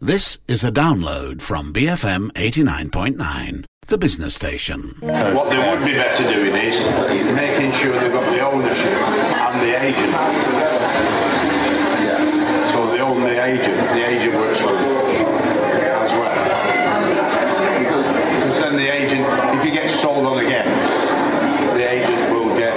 This is a download from BFM 89.9, the business station. What they would be better doing is making sure they've got the ownership and the agent. So they own the agent, the agent works for them as well. Because then the agent, if he gets sold on again, the agent will get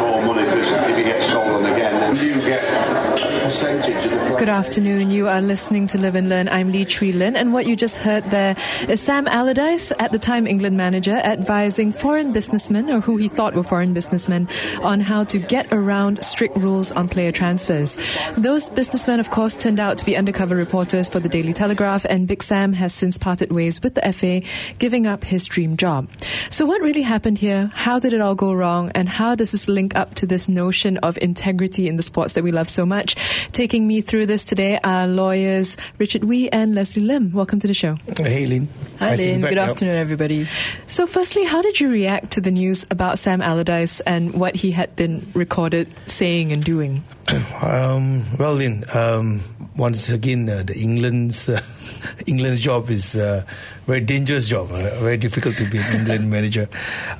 more money for if he gets sold on again. And you get a percentage of the Good afternoon. You are listening to Live and Learn. I'm Lee Chui Lin, and what you just heard there is Sam Allardyce, at the time England manager, advising foreign businessmen, or who he thought were foreign businessmen, on how to get around strict rules on player transfers. Those businessmen, of course, turned out to be undercover reporters for the Daily Telegraph, and Big Sam has since parted ways with the FA, giving up his dream job. So, what really happened here? How did it all go wrong? And how does this link up to this notion of integrity in the sports that we love so much? Taking me through this today are lawyers Richard Wee and Leslie Lim. Welcome to the show. Hey, Lynn. Hi, Nice Lynn. back Good now. afternoon, everybody. So, firstly, how did you react to the news about Sam Allardyce and what he had been recorded saying and doing? Um, well, Lynn, um, once again, uh, the England's uh, England's job is uh, a very dangerous job, uh, very difficult to be an England manager.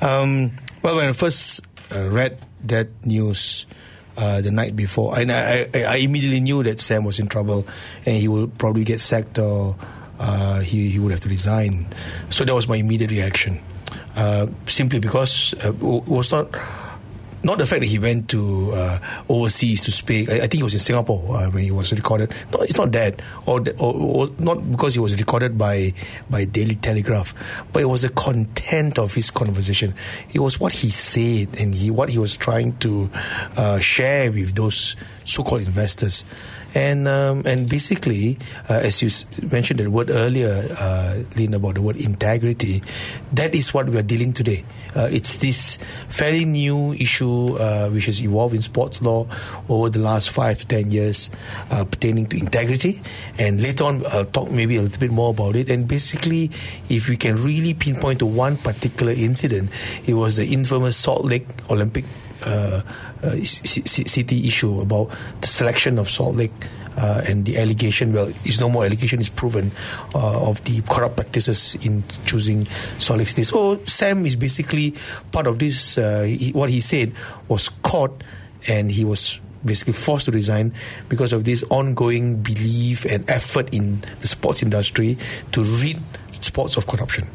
Um, well, when I first uh, read that news uh, the night before, and I, I, I immediately knew that Sam was in trouble and he will probably get sacked or uh, he, he would have to resign. So that was my immediate reaction. Uh, simply because uh, it was not not the fact that he went to uh, overseas to speak. I, I think he was in Singapore uh, when he was recorded. No, it's not that, or, or, or not because he was recorded by by Daily Telegraph, but it was the content of his conversation. It was what he said and he what he was trying to uh, share with those so-called investors. And um, and basically, uh, as you mentioned the word earlier, uh, Lynn, about the word integrity, that is what we are dealing today. Uh, it's this fairly new issue uh, which has evolved in sports law over the last five to ten years, uh, pertaining to integrity. And later on, I'll talk maybe a little bit more about it. And basically, if we can really pinpoint to one particular incident, it was the infamous Salt Lake Olympic uh, city issue about the selection of Salt Lake. Uh, and the allegation, well, is no more allegation is proven uh, of the corrupt practices in choosing Salt Lake City. So Sam is basically part of this. Uh, he, what he said was caught, and he was basically forced to resign because of this ongoing belief and effort in the sports industry to rid sports of corruption.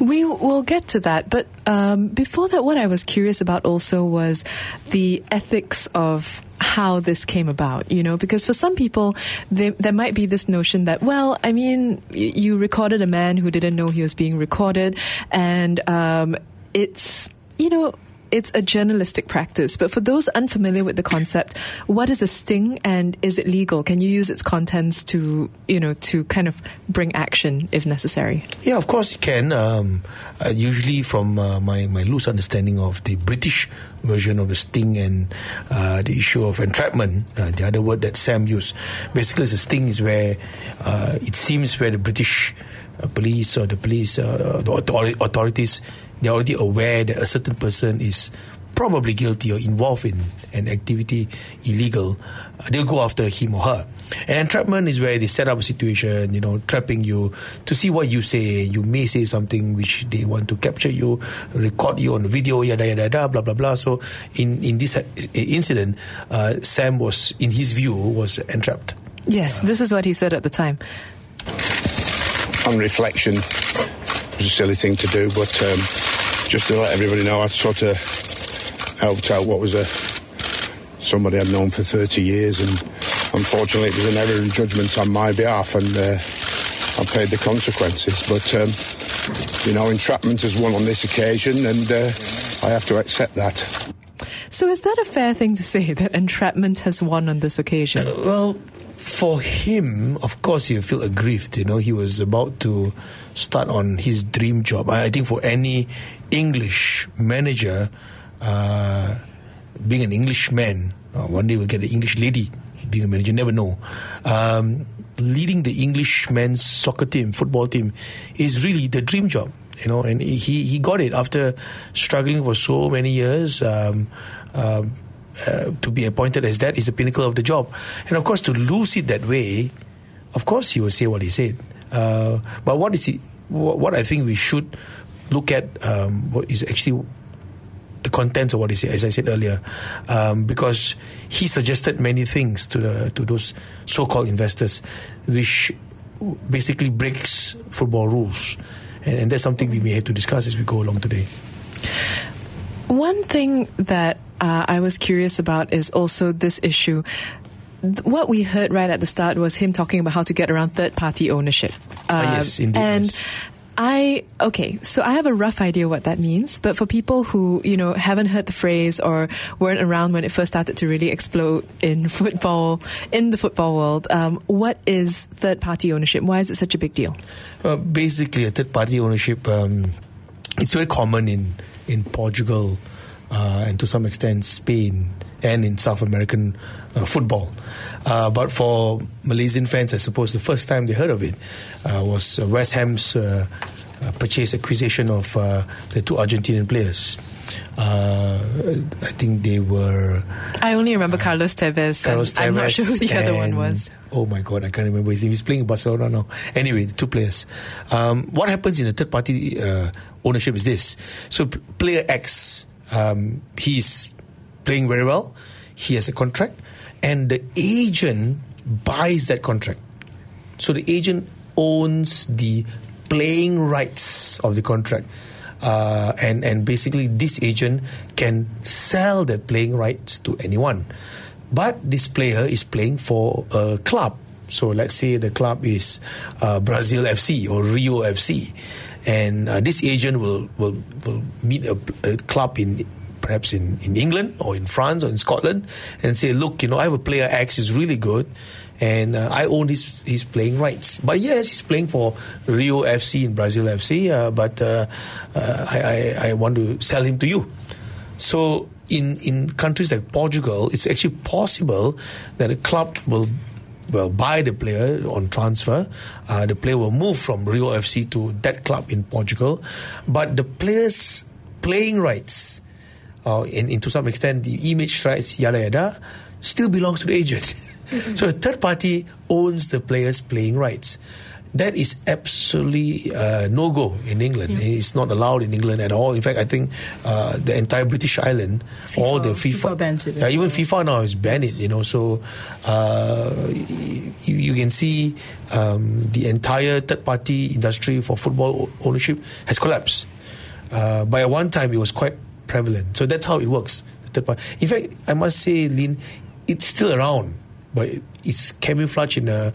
We will get to that, but um, before that, what I was curious about also was the ethics of how this came about, you know, because for some people, there, there might be this notion that, well, I mean, y- you recorded a man who didn't know he was being recorded, and um, it's, you know, it's a journalistic practice. But for those unfamiliar with the concept, what is a sting and is it legal? Can you use its contents to, you know, to kind of bring action if necessary? Yeah, of course you can. Um, uh, usually, from uh, my, my loose understanding of the British version of the sting and uh, the issue of entrapment, uh, the other word that Sam used, basically, the sting is where uh, it seems where the British uh, police or the police, the authori- authorities, they're already aware that a certain person is probably guilty or involved in an activity illegal, uh, they'll go after him or her. And entrapment is where they set up a situation, you know, trapping you to see what you say. You may say something which they want to capture you, record you on video, yada yada yada, blah blah blah. So in in this uh, incident, uh, Sam was, in his view, was entrapped. Yes, this is what he said at the time. on reflection, it was a silly thing to do, but um, just to let everybody know, I sort of helped out what was a somebody I'd known for 30 years, and unfortunately, it was an error in judgment on my behalf, and uh, I paid the consequences. But um, you know, entrapment has won on this occasion, and uh, I have to accept that. So, is that a fair thing to say that entrapment has won on this occasion? Well, for him, of course, he feel aggrieved. You know, he was about to start on his dream job. I I think for any English manager, uh, being an Englishman, uh, one day we'll get an English lady being a manager. Never know. Um, leading the English men's soccer team, football team, is really the dream job. You know, and he he got it after struggling for so many years. Um, um, uh, to be appointed as that is the pinnacle of the job. And of course, to lose it that way of course he will say what he said. Uh, but what is? What, what I think we should look at um, what is actually the contents of what he said, as I said earlier, um, because he suggested many things to the to those so-called investors, which basically breaks football rules, and, and that's something we may have to discuss as we go along today. One thing that uh, I was curious about is also this issue. What we heard right at the start was him talking about how to get around third party ownership. Ah, yes, indeed, And yes. I okay, so I have a rough idea what that means, but for people who you know haven't heard the phrase or weren't around when it first started to really explode in football in the football world, um, what is third party ownership? Why is it such a big deal? Well, basically, a third party ownership. Um, it's very common in in Portugal uh, and to some extent Spain and in South American uh, football. Uh, but for Malaysian fans, I suppose the first time they heard of it uh, was West Ham's uh, uh, purchase acquisition of uh, the two Argentinian players. Uh, I think they were I only remember Carlos Tevez. Carlos Tevez. I'm not sure who the other one was. Oh my god, I can't remember his name. He's playing in Barcelona now. Anyway, the two players. Um, what happens in a third party uh, ownership is this. So, player X, um, he's playing very well. He has a contract, and the agent buys that contract. So the agent owns the playing rights of the contract. Uh, and, and basically, this agent can sell the playing rights to anyone. But this player is playing for a club. So let's say the club is uh, Brazil FC or Rio FC. And uh, this agent will, will, will meet a, a club in perhaps in, in England or in France or in Scotland and say, look, you know, I have a player X is really good and uh, I own his, his playing rights. But yes, he's playing for Rio FC and Brazil FC, uh, but uh, uh, I, I, I want to sell him to you. So in, in countries like Portugal, it's actually possible that a club will well buy the player on transfer. Uh, the player will move from Rio FC to that club in Portugal, but the player's playing rights, uh, in, in to some extent the image rights, yada yada, still belongs to the agent. so a third party owns the player's playing rights. That is absolutely uh, no go in England. It's not allowed in England at all. In fact, I think uh, the entire British island, all the FIFA, FIFA bans it Yeah, even. FIFA now has banned it. You know, so uh, you, you can see um, the entire third party industry for football ownership has collapsed. Uh, by one time, it was quite prevalent. So that's how it works. In fact, I must say, Lin, it's still around, but it's camouflaged in uh,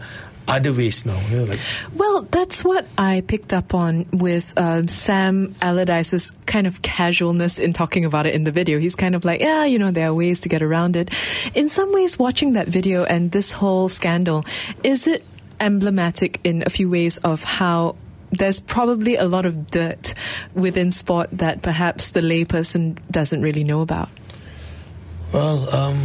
other ways now. You know, like Well, that's what I picked up on with um, Sam Allardyce's kind of casualness in talking about it in the video. He's kind of like, yeah, you know, there are ways to get around it. In some ways, watching that video and this whole scandal, is it emblematic in a few ways of how there's probably a lot of dirt within sport that perhaps the layperson doesn't really know about? Well, um,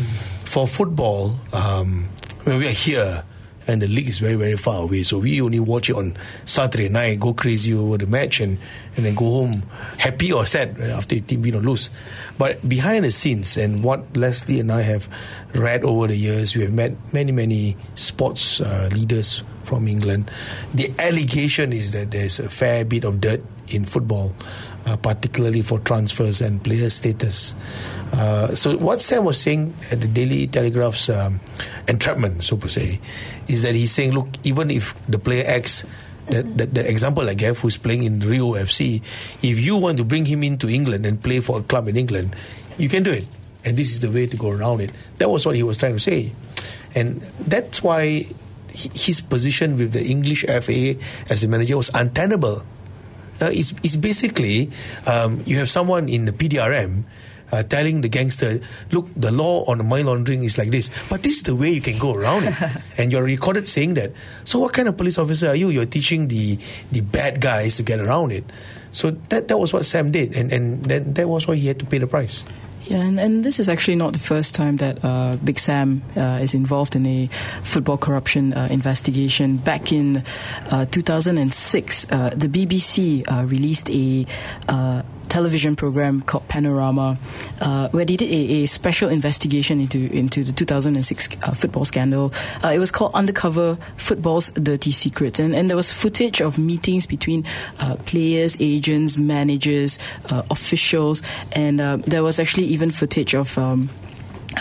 for football, um, when we are here and the league is very, very far away, so we only watch it on Saturday night, go crazy over the match, and, and then go home happy or sad after the team win or lose. But behind the scenes, and what Leslie and I have read over the years, we have met many, many sports uh, leaders from England. The allegation is that there's a fair bit of dirt in football, uh, particularly for transfers and player status. Uh, so what Sam was saying at the Daily Telegraph's um, entrapment, so to say, is that he's saying, look, even if the player X, that, that the example I gave, who's playing in Rio FC, if you want to bring him into England and play for a club in England, you can do it, and this is the way to go around it. That was what he was trying to say, and that's why his position with the English FA as a manager was untenable. Uh, it's, it's basically um, you have someone in the PDRM uh, telling the gangster, look, the law on money laundering is like this, but this is the way you can go around it. and you're recorded saying that. So, what kind of police officer are you? You're teaching the, the bad guys to get around it. So, that, that was what Sam did, and, and that, that was why he had to pay the price. Yeah, and, and this is actually not the first time that uh, Big Sam uh, is involved in a football corruption uh, investigation. Back in uh, 2006, uh, the BBC uh, released a television program called Panorama, uh, where they did a, a, special investigation into into the 2006 uh, football scandal. Uh, it was called Undercover Football's Dirty Secrets, and, and there was footage of meetings between uh, players, agents, managers, uh, officials, and there was actually even footage of. Um,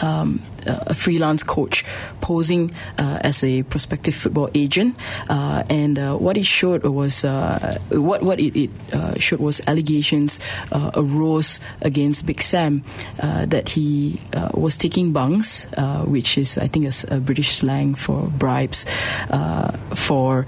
um, a freelance coach posing uh, as a prospective football agent, uh, and uh, what it showed was uh, what what it, it uh, showed was allegations uh, arose against Big Sam that he was taking bungs, which is I think a, a British slang for bribes, for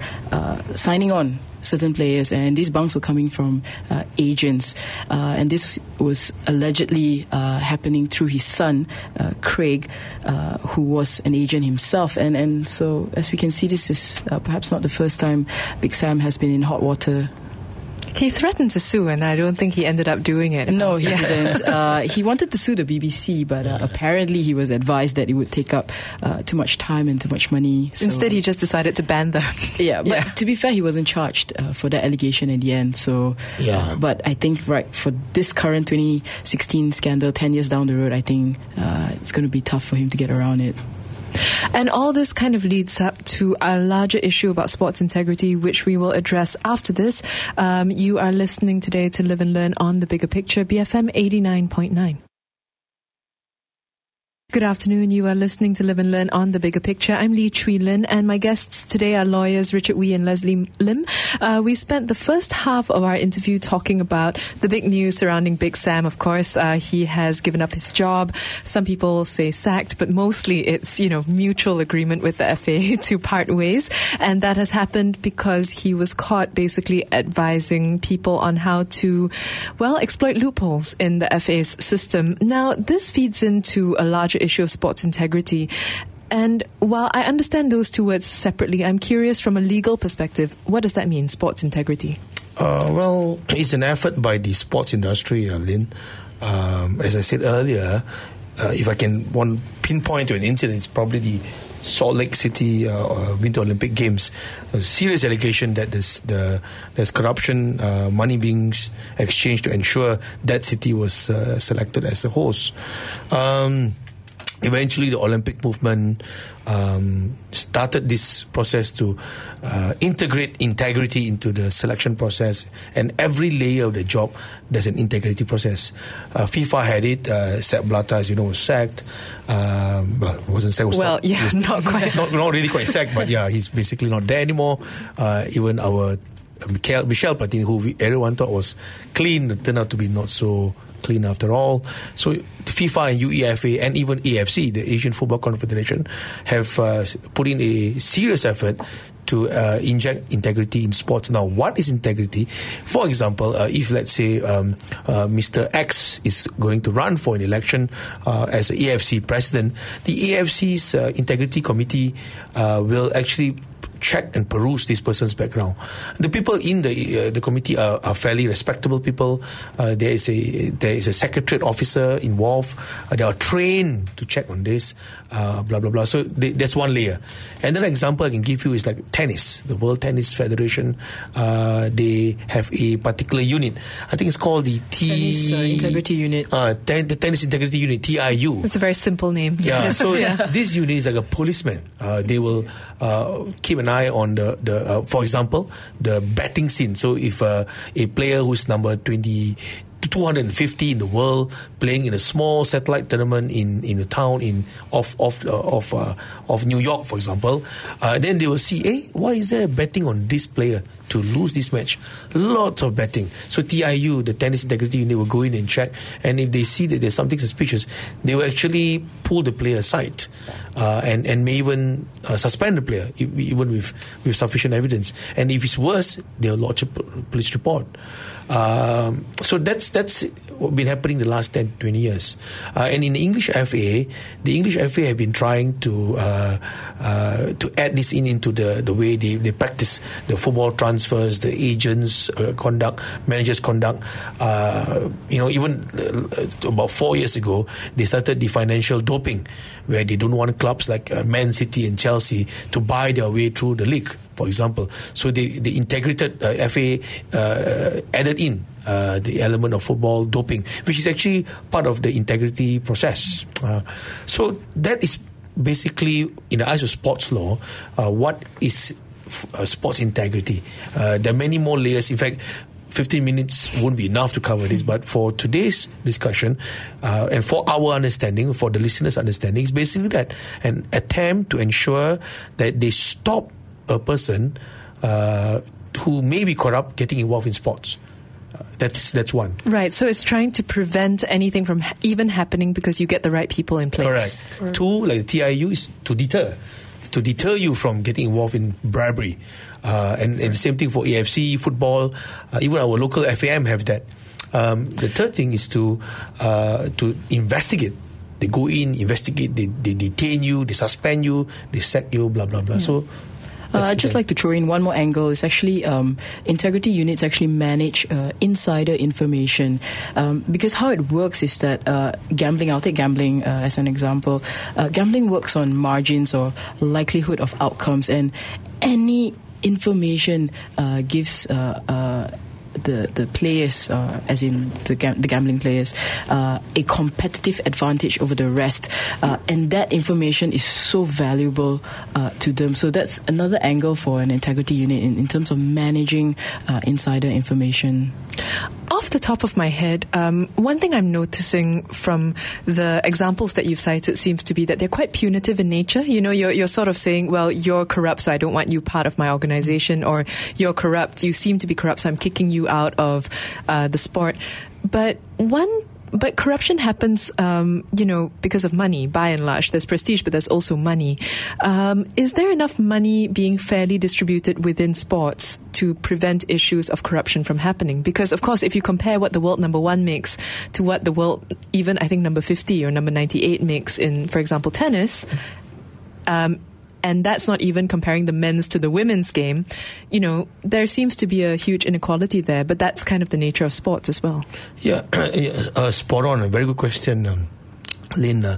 signing on certain players, and these bungs were coming from uh, agents, uh, and this was allegedly uh, happening through his son, uh, Craig, uh, who was an agent himself. And and so, as we can see, this is uh, perhaps not the first time Big Sam has been in hot water he threatened to sue, and I don't think he ended up doing it. No, he didn't. Uh, he wanted to sue the BBC, but uh, apparently he was advised that it would take up uh, too much time and too much money. So Instead, he just decided to ban them. yeah, but yeah. to be fair, he wasn't charged uh, for that allegation in the end. So, yeah. but I think right for this current 2016 scandal, 10 years down the road, I think uh, it's going to be tough for him to get around it. And all this kind of leads up to a larger issue about sports integrity, which we will address after this. Um, you are listening today to Live and Learn on the Bigger Picture, BFM 89.9. Good afternoon. You are listening to Live and Learn on the Bigger Picture. I'm Lee Chui Lin, and my guests today are lawyers Richard Wee and Leslie Lim. Uh, we spent the first half of our interview talking about the big news surrounding Big Sam. Of course, uh, he has given up his job. Some people say sacked, but mostly it's you know mutual agreement with the FA to part ways, and that has happened because he was caught basically advising people on how to, well, exploit loopholes in the FA's system. Now, this feeds into a larger issue of sports integrity. And while I understand those two words separately, I'm curious from a legal perspective, what does that mean, sports integrity? Uh, well, it's an effort by the sports industry, Lynn. Um, as I said earlier, uh, if I can one pinpoint to an incident, it's probably the Salt Lake City uh Winter Olympic Games. A serious allegation that there's the there's corruption, uh, money being exchanged to ensure that city was uh, selected as a host. Um, eventually the Olympic movement um, started this process to uh, integrate integrity into the selection process, and every layer of the job there's an integrity process. Uh, FIFA had it. Uh, Sepp Blatter, as you know, was sacked. Um, well, wasn't sacked. Was well, not, yeah, not quite. Not, not really quite sacked, but yeah, he's basically not there anymore. Uh, even our Michel, Michel Platini, who we, everyone thought was clean, turned out to be not so clean after all. So FIFA and UEFA and even AFC, the Asian Football Confederation, have uh, put in a serious effort to uh, inject integrity in sports. Now, what is integrity? For example, uh, if let's say um, uh, Mr. X is going to run for an election uh, as AFC president, the AFC's uh, integrity committee uh, will actually check and peruse this person's background. The people in the uh, the committee are, are, fairly respectable people. Uh, there is a there is a secretariat officer involved. Uh, they are trained to check on this. Uh, blah blah blah. So they, that's one layer. Another example I can give you is like tennis. The World Tennis Federation. Uh, they have a particular unit. I think it's called the T tennis, uh, Integrity Unit. Ten, the Tennis Integrity Unit (TIU). It's a very simple name. Yeah. so yeah. this unit is like a policeman. they will keep an eye on the the. for example, the betting scene. So if a player who's number twenty 250 in the world playing in a small satellite tournament in, in a town in of of uh, of uh, of New York, for example. Uh, then they will see, hey, why is there betting on this player to lose this match? Lots of betting. So TIU, the tennis integrity unit, will go in and check, and if they see that there's something suspicious, they will actually pull the player aside, uh, and and may even uh, suspend the player even with with sufficient evidence. And if it's worse, they'll lodge a police report. Um, so that's that's been happening the last 10, 20 years. Uh, and in the English FA, the English FA have been trying to uh, uh, to add this in into the, the way they, they practice the football transfers, the agents' uh, conduct, managers' conduct. Uh, you know, even uh, about four years ago, they started the financial doping, where they don't want clubs like Man City and Chelsea to buy their way through the league, for example. So they, they integrated uh, FA uh, added in uh, the element of football doping, which is actually part of the integrity process. Uh, so that is basically, in the eyes of sports law, uh, what is f- uh, sports integrity. Uh, there are many more layers. In fact, 15 minutes won't be enough to cover this, but for today's discussion uh, and for our understanding, for the listeners' understanding, it's basically that an attempt to ensure that they stop a person uh, who may be corrupt getting involved in sports. Uh, that's that's one. Right. So it's trying to prevent anything from ha- even happening because you get the right people in place. Correct. Two, like the TIU, is to deter, to deter you from getting involved in bribery, uh, and, and the same thing for AFC football. Uh, even our local FAM have that. Um, the third thing is to uh, to investigate. They go in, investigate. They, they detain you, they suspend you, they sack you, blah blah blah. So. Uh, I'd just like to throw in one more angle. It's actually um, integrity units actually manage uh, insider information um, because how it works is that uh, gambling. I'll take gambling uh, as an example. Uh, gambling works on margins or likelihood of outcomes, and any information uh, gives. The the players, uh, as in the the gambling players, uh, a competitive advantage over the rest, uh, and that information is so valuable uh, to them. So that's another angle for an integrity unit in, in terms of managing uh, insider information. Off the top of my head, um, one thing I'm noticing from the examples that you've cited seems to be that they're quite punitive in nature. You know, you're, you're sort of saying, well, you're corrupt, so I don't want you part of my organization, or you're corrupt, you seem to be corrupt, so I'm kicking you out of uh, the sport. But one but corruption happens, um, you know, because of money. By and large, there's prestige, but there's also money. Um, is there enough money being fairly distributed within sports to prevent issues of corruption from happening? Because, of course, if you compare what the world number one makes to what the world, even I think number fifty or number ninety-eight makes in, for example, tennis. Um, and that's not even comparing the men's to the women's game. You know, there seems to be a huge inequality there, but that's kind of the nature of sports as well. Yeah, uh, spot on. A very good question, um, Lynn. Uh,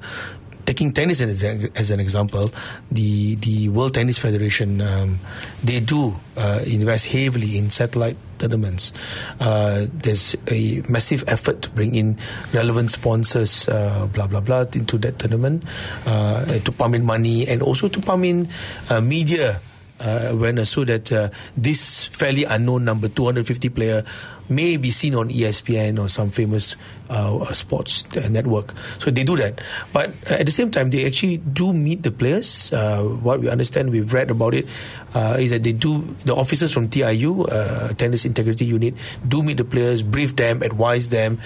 taking tennis as an, as an example, the the World Tennis Federation um, they do uh, invest heavily in satellite tournaments. Uh, there's a massive effort to bring in relevant sponsors, uh, blah blah blah, into that tournament uh, to pump in money and also to pump in uh, media uh, awareness so that this fairly unknown number, 250 player, may be seen on ESPN or some famous uh, sports uh, network. So they do that. But uh, at the same time, they actually do meet the players. Uh, what we understand, we've read about it, uh, is that they do, the officers from TIU, uh, Tennis Integrity Unit, do meet the players, brief them, advise them,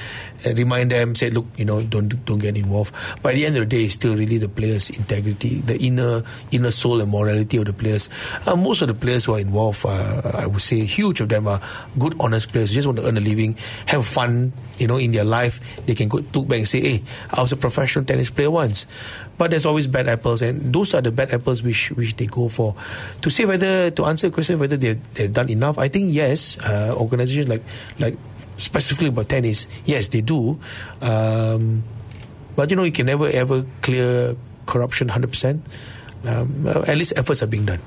remind them, say, look, you know, don't don't get involved. By the end of the day, it's still really the players' integrity, the inner inner soul and morality of the players. Most of the players who are involved, I would say, huge of them are good, honest players who just want to earn a living, have fun, you know, in their life. They can go look back and say, hey, I was a professional tennis player once. But there's always bad apples, and those are the bad apples which which they go for. To say whether to answer the question whether they've, they've done enough, I think yes. Uh, organizations like like specifically about tennis, yes, they do. Um, but you know, you can never ever clear corruption hundred percent. Um, at least efforts are being done.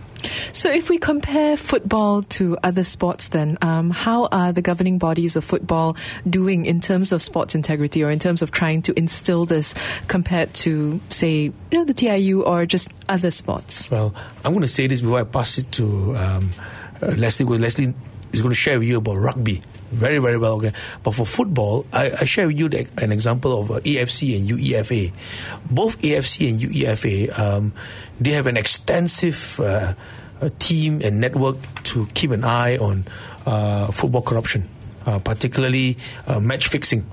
So, if we compare football to other sports, then um, how are the governing bodies of football doing in terms of sports integrity, or in terms of trying to instill this compared to, say, you know, the TIU or just other sports? Well, I'm going to say this before I pass it to um, uh, Leslie. Leslie is going to share with you about rugby. Very, very well. Okay. But for football, I, I share with you the, an example of uh, AFC and UEFA. Both AFC and UEFA, um, they have an extensive uh, team and network to keep an eye on uh, football corruption, uh, particularly uh, match fixing.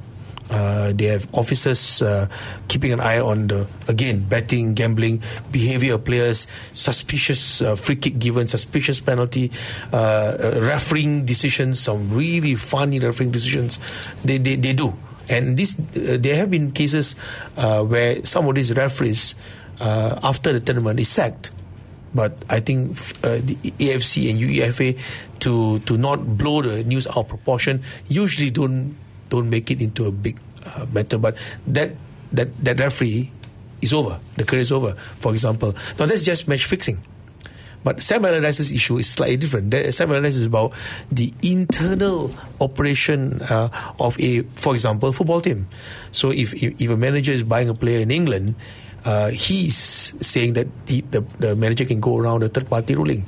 Uh, they have officers uh, keeping an eye on the again betting, gambling behavior of players, suspicious uh, free kick given, suspicious penalty, uh, uh, refereeing decisions, some really funny refereeing decisions. They they, they do, and this uh, there have been cases where some of these referees after the tournament is sacked but I think the AFC and UEFA to to not blow the news out of proportion usually don't don't make it into a big uh, matter. But that that that referee is over. The career is over. For example, now that's just match fixing. But Sam Allardyce's issue is slightly different. Sam Allardyce is about the internal operation uh, of a, for example, football team. So if, if, if a manager is buying a player in England, uh, he's saying that the, the, the, manager can go around a third party ruling.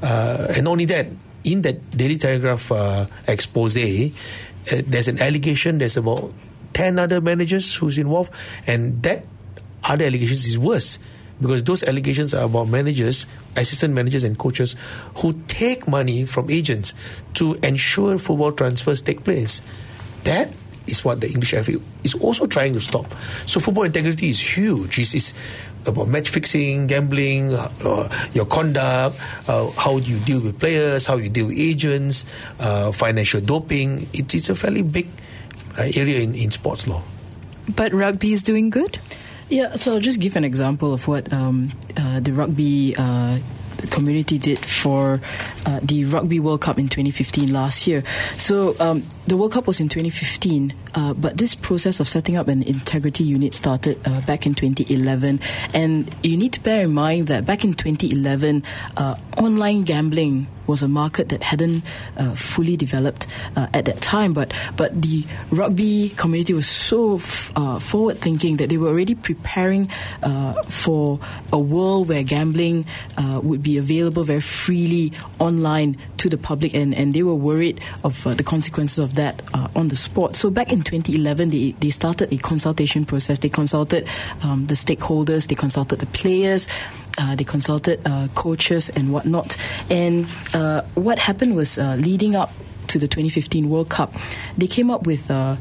Uh, and only that, in that Daily Telegraph uh, expose, uh, there's an allegation, there's about 10 other managers who's involved, and that other allegations is worse because those allegations are about managers, assistant managers, and coaches who take money from agents to ensure football transfers take place. That is what the English FA is also trying to stop. So football integrity is huge. It's, it's about match fixing, gambling, uh, your conduct, uh, how do you deal with players, how you deal with agents, uh, financial doping. It, it's a fairly big uh, area in, in sports law. But rugby is doing good? Yeah, so I'll just give an example of what um, uh, the rugby uh, community did for uh, the Rugby World Cup in 2015 last year. So um, the World Cup was in 2015, uh, but this process of setting up an integrity unit started uh, back in 2011. And you need to bear in mind that back in 2011, uh, online gambling was a market that hadn't uh, fully developed at that time. But but the rugby community was so f- forward thinking that they were already preparing for a world where gambling would be available very freely online to the public, and, and they were worried of uh, the consequences of that on the sport. So back in 2011, they, they started a consultation process. They consulted um, the stakeholders, they consulted the players. Uh, they consulted uh, coaches and whatnot. And uh, what happened was uh, leading up to the 2015 World Cup, they came up with uh,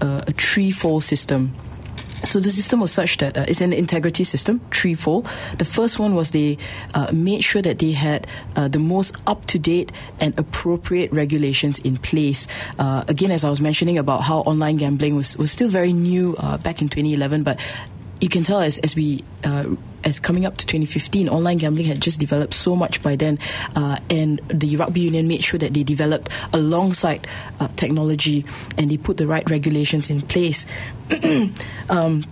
a threefold system. So the system was such that uh, it's an integrity system, threefold. The first one was they uh, made sure that they had uh, the most up to date and appropriate regulations in place. Uh, again, as I was mentioning about how online gambling was, was still very new back in 2011, but you can tell as, as we uh, as coming up to 2015 online gambling had just developed so much by then uh, and the rugby union made sure that they developed alongside uh, technology and they put the right regulations in place um,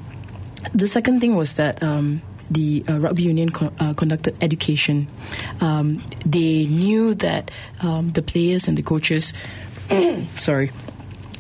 the second thing was that um, the uh, rugby union co- uh, conducted education. Um, they knew that um, the players and the coaches, sorry,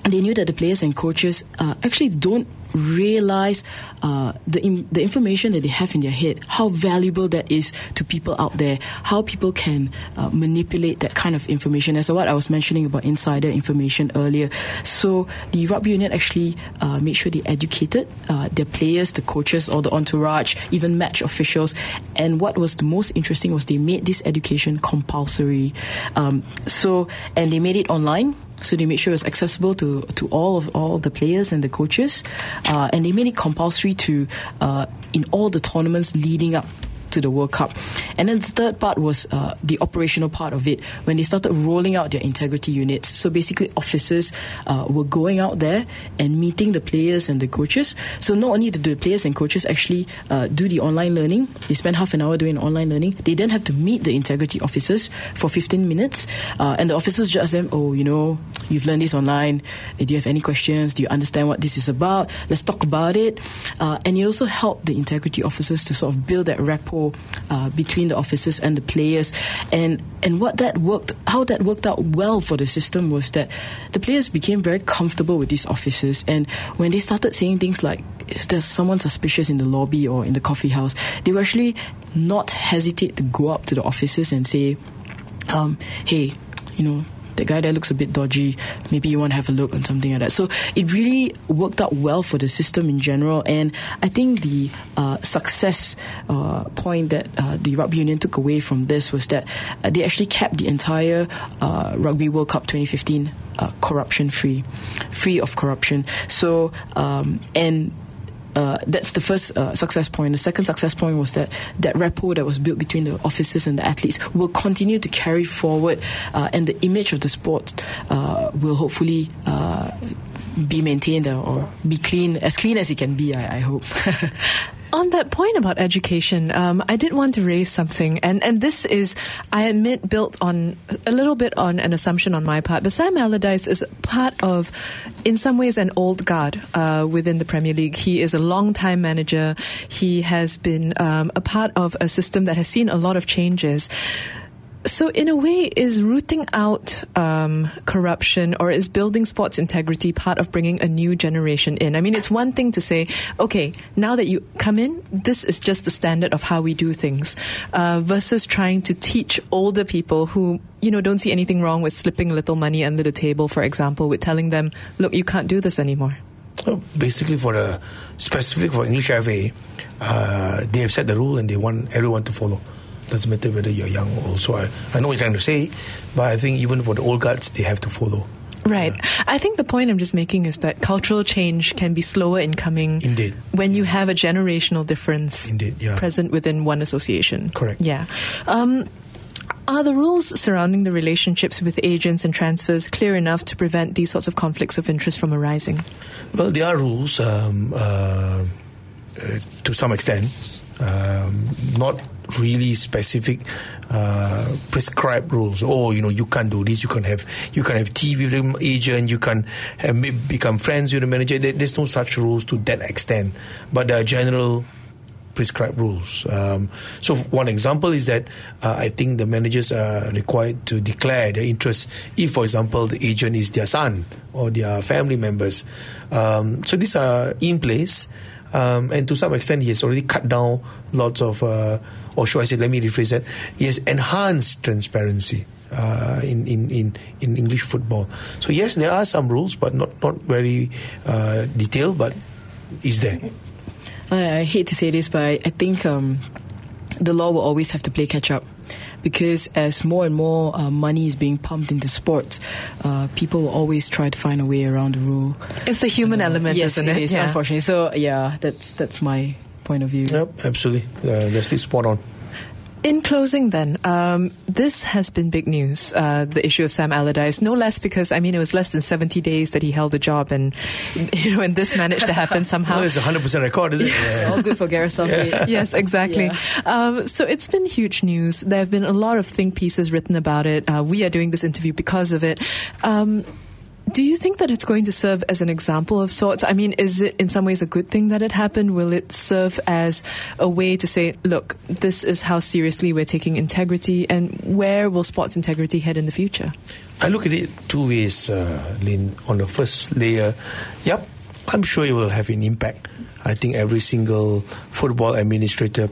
they knew that the players and coaches uh, actually don't realize uh, the the information that they have in their head, how valuable that is to people out there, how people can uh, manipulate that kind of information. As what I was mentioning about insider information earlier. So the rugby union actually uh, made sure they educated uh, their players, the coaches, or the entourage, even match officials. And what was the most interesting was they made this education compulsory. Um, so and they made it online so they made sure it was accessible to, to all of all the players and the coaches, uh, and they made it compulsory to uh, in all the tournaments leading up to the World Cup. And then the third part was uh, the operational part of it when they started rolling out their integrity units. So basically, officers uh, were going out there and meeting the players and the coaches. So not only did the players and coaches actually uh, do the online learning, they spent half an hour doing online learning. They then have to meet the integrity officers for 15 minutes, uh, and the officers just ask them, "Oh, you know, you've learned this online. Do you have any questions? Do you understand what this is about? Let's talk about it." Uh, and it also helped the integrity officers to sort of build that rapport uh, between the officers and the players. And and what that worked, how that worked out well for the system was that the players became very comfortable with these officers. And when they started saying things like, "Is there someone suspicious in the lobby or in the coffee house?" they were actually not hesitate to go up to the officers and say, um, "Hey, you know, the guy there looks a bit dodgy. Maybe you want to have a look on something like that. So it really worked out well for the system in general. And I think the uh, success uh, point that uh, the Rugby Union took away from this was that uh, they actually kept the entire uh, Rugby World Cup 2015 uh, corruption free, free of corruption. So, um, and uh, that's the first uh, success point. The second success point was that that rapport that was built between the officers and the athletes will continue to carry forward, uh, and the image of the sport uh, will hopefully uh, be maintained or be clean, as clean as it can be. I, I hope. on that point about education, um, I did want to raise something, and, and this is, I admit, built on a little bit on an assumption on my part. But Sam Allardyce is part of, in some ways, an old guard uh, within the Premier League. He is a long-time manager. He has been um, a part of a system that has seen a lot of changes. So, in a way, is rooting out um, corruption or is building sports integrity part of bringing a new generation in? I mean, it's one thing to say, okay, now that you come in, this is just the standard of how we do things, uh, versus trying to teach older people who, you know, don't see anything wrong with slipping a little money under the table, for example, with telling them, look, you can't do this anymore. Well, basically, for the specific for English FA, uh, they have set the rule and they want everyone to follow doesn't matter whether you're young or old. So I, I know what you're trying to say, but I think even for the old guards, they have to follow. Right. I think the point I'm just making is that cultural change can be slower in coming Indeed. when you have a generational difference Indeed, yeah. present within one association. Correct. Yeah. Um, are the rules surrounding the relationships with agents and transfers clear enough to prevent these sorts of conflicts of interest from arising? Well, there are rules um, uh, uh, to some extent, um, not really specific uh, prescribed rules. Oh, you know, you can't do this. You can have you can have tea with the agent. You can have, become friends with the manager. There, there's no such rules to that extent, but there are general prescribed rules. Um, so one example is that uh, I think the managers are required to declare their interest if, for example, the agent is their son or their family members. Um, so these are in place. Um, and to some extent, he has already cut down lots of, uh, or should I say, let me rephrase that, he has enhanced transparency. Uh, in, in, in, in English football. So, yes, there are some rules, but not, not very uh, detailed, but is there. I, I, hate to say this, but I, I think um, the law will always have to play catch up because as more and more uh, money is being pumped into sports, uh, people will always try to find a way around the rule. It's the human uh, element, yes, isn't it? it is, yeah. unfortunately. So yeah, that's that's my point of view. Yep, absolutely. Uh, that's the spot on. In closing, then, um, this has been big news, uh, the issue of Sam Allardyce, no less because, I mean, it was less than 70 days that he held the job and, you know, and this managed to happen somehow. well, it's a 100% record, isn't it? Yeah. All good for Gareth Yeah. yes, exactly. Yeah. Um, so it's been huge news. There have been a lot of think pieces written about it. Uh, we are doing this interview because of it. Um, do you think that it's going to serve as an example of sorts? I mean, is it in some ways a good thing that it happened? Will it serve as a way to say, look, this is how seriously we're taking integrity, and where will sports integrity head in the future? I look at it two ways, uh, Lynn. On the first layer, yep, I'm sure it will have an impact. I think every single football administrator,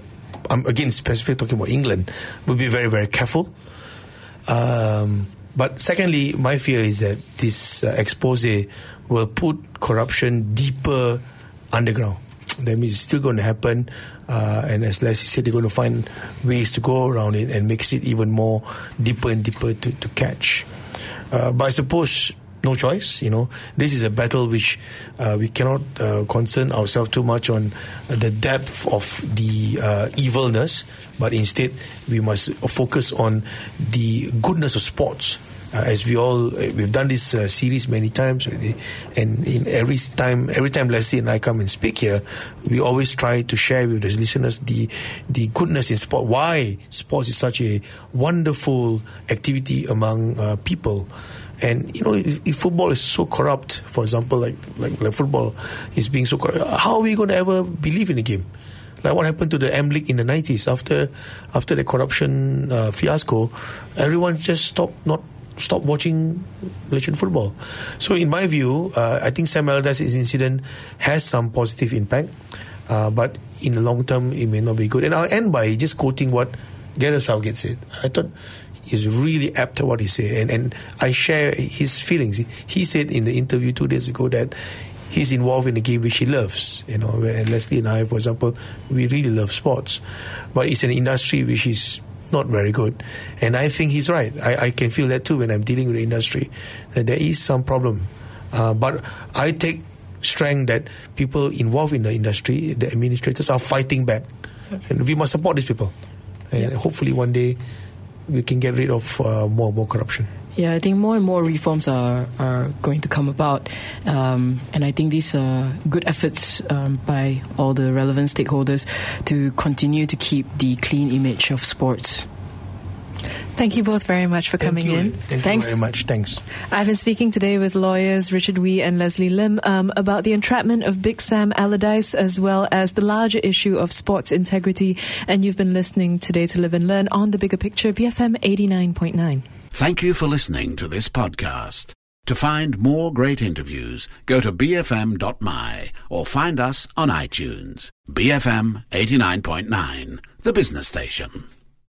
I'm again specifically talking about England, will be very, very careful. Um, but secondly, my fear is that this uh, expose will put corruption deeper underground. That means it's still going to happen, uh, and as Leslie said, they're going to find ways to go around it and makes it even more deeper and deeper to, to catch. Uh, but I suppose no choice. You know, this is a battle which uh, we cannot uh, concern ourselves too much on uh, the depth of the uh, evilness, but instead we must focus on the goodness of sports. Uh, as we all uh, we've done this series many times and in every time every time Leslie and I come and speak here, we always try to share with the listeners the the goodness in sport. Why sports is such a wonderful activity among people. And you know, if, if, football is so corrupt, for example, like, like like football is being so corrupt, how are we going to ever believe in the game? Like what happened to the M League in the nineties after after the corruption uh, fiasco, everyone just stopped not stop watching Malaysian football. So, in my view, uh, I think Sam Allardyce's incident has some positive impact, uh, but in the long term, it may not be good. And I'll end by just quoting what Gareth Southgate said. I thought is really apt to what he said, and, and I share his feelings. He said in the interview two days ago that he's involved in a game which he loves. You know, and Leslie and I, for example, we really love sports, but it's an industry which is not very good. And I think he's right. I, I can feel that too when I'm dealing with the industry, that there is some problem. Uh, but I take strength that people involved in the industry, the administrators, are fighting back. And we must support these people. And hopefully one day we can get rid of uh, more and more corruption. Yeah, I think more and more reforms are, are going to come about. Um, and I think these are good efforts um, by all the relevant stakeholders to continue to keep the clean image of sports. Thank you both very much for Thank coming you, in. Thank Thanks. you very much. Thanks. I've been speaking today with lawyers Richard Wee and Leslie Lim um, about the entrapment of Big Sam Allardyce as well as the larger issue of sports integrity. And you've been listening today to Live and Learn on the bigger picture, BFM 89.9. Thank you for listening to this podcast. To find more great interviews, go to bfm.my or find us on iTunes. BFM 89.9, the business station.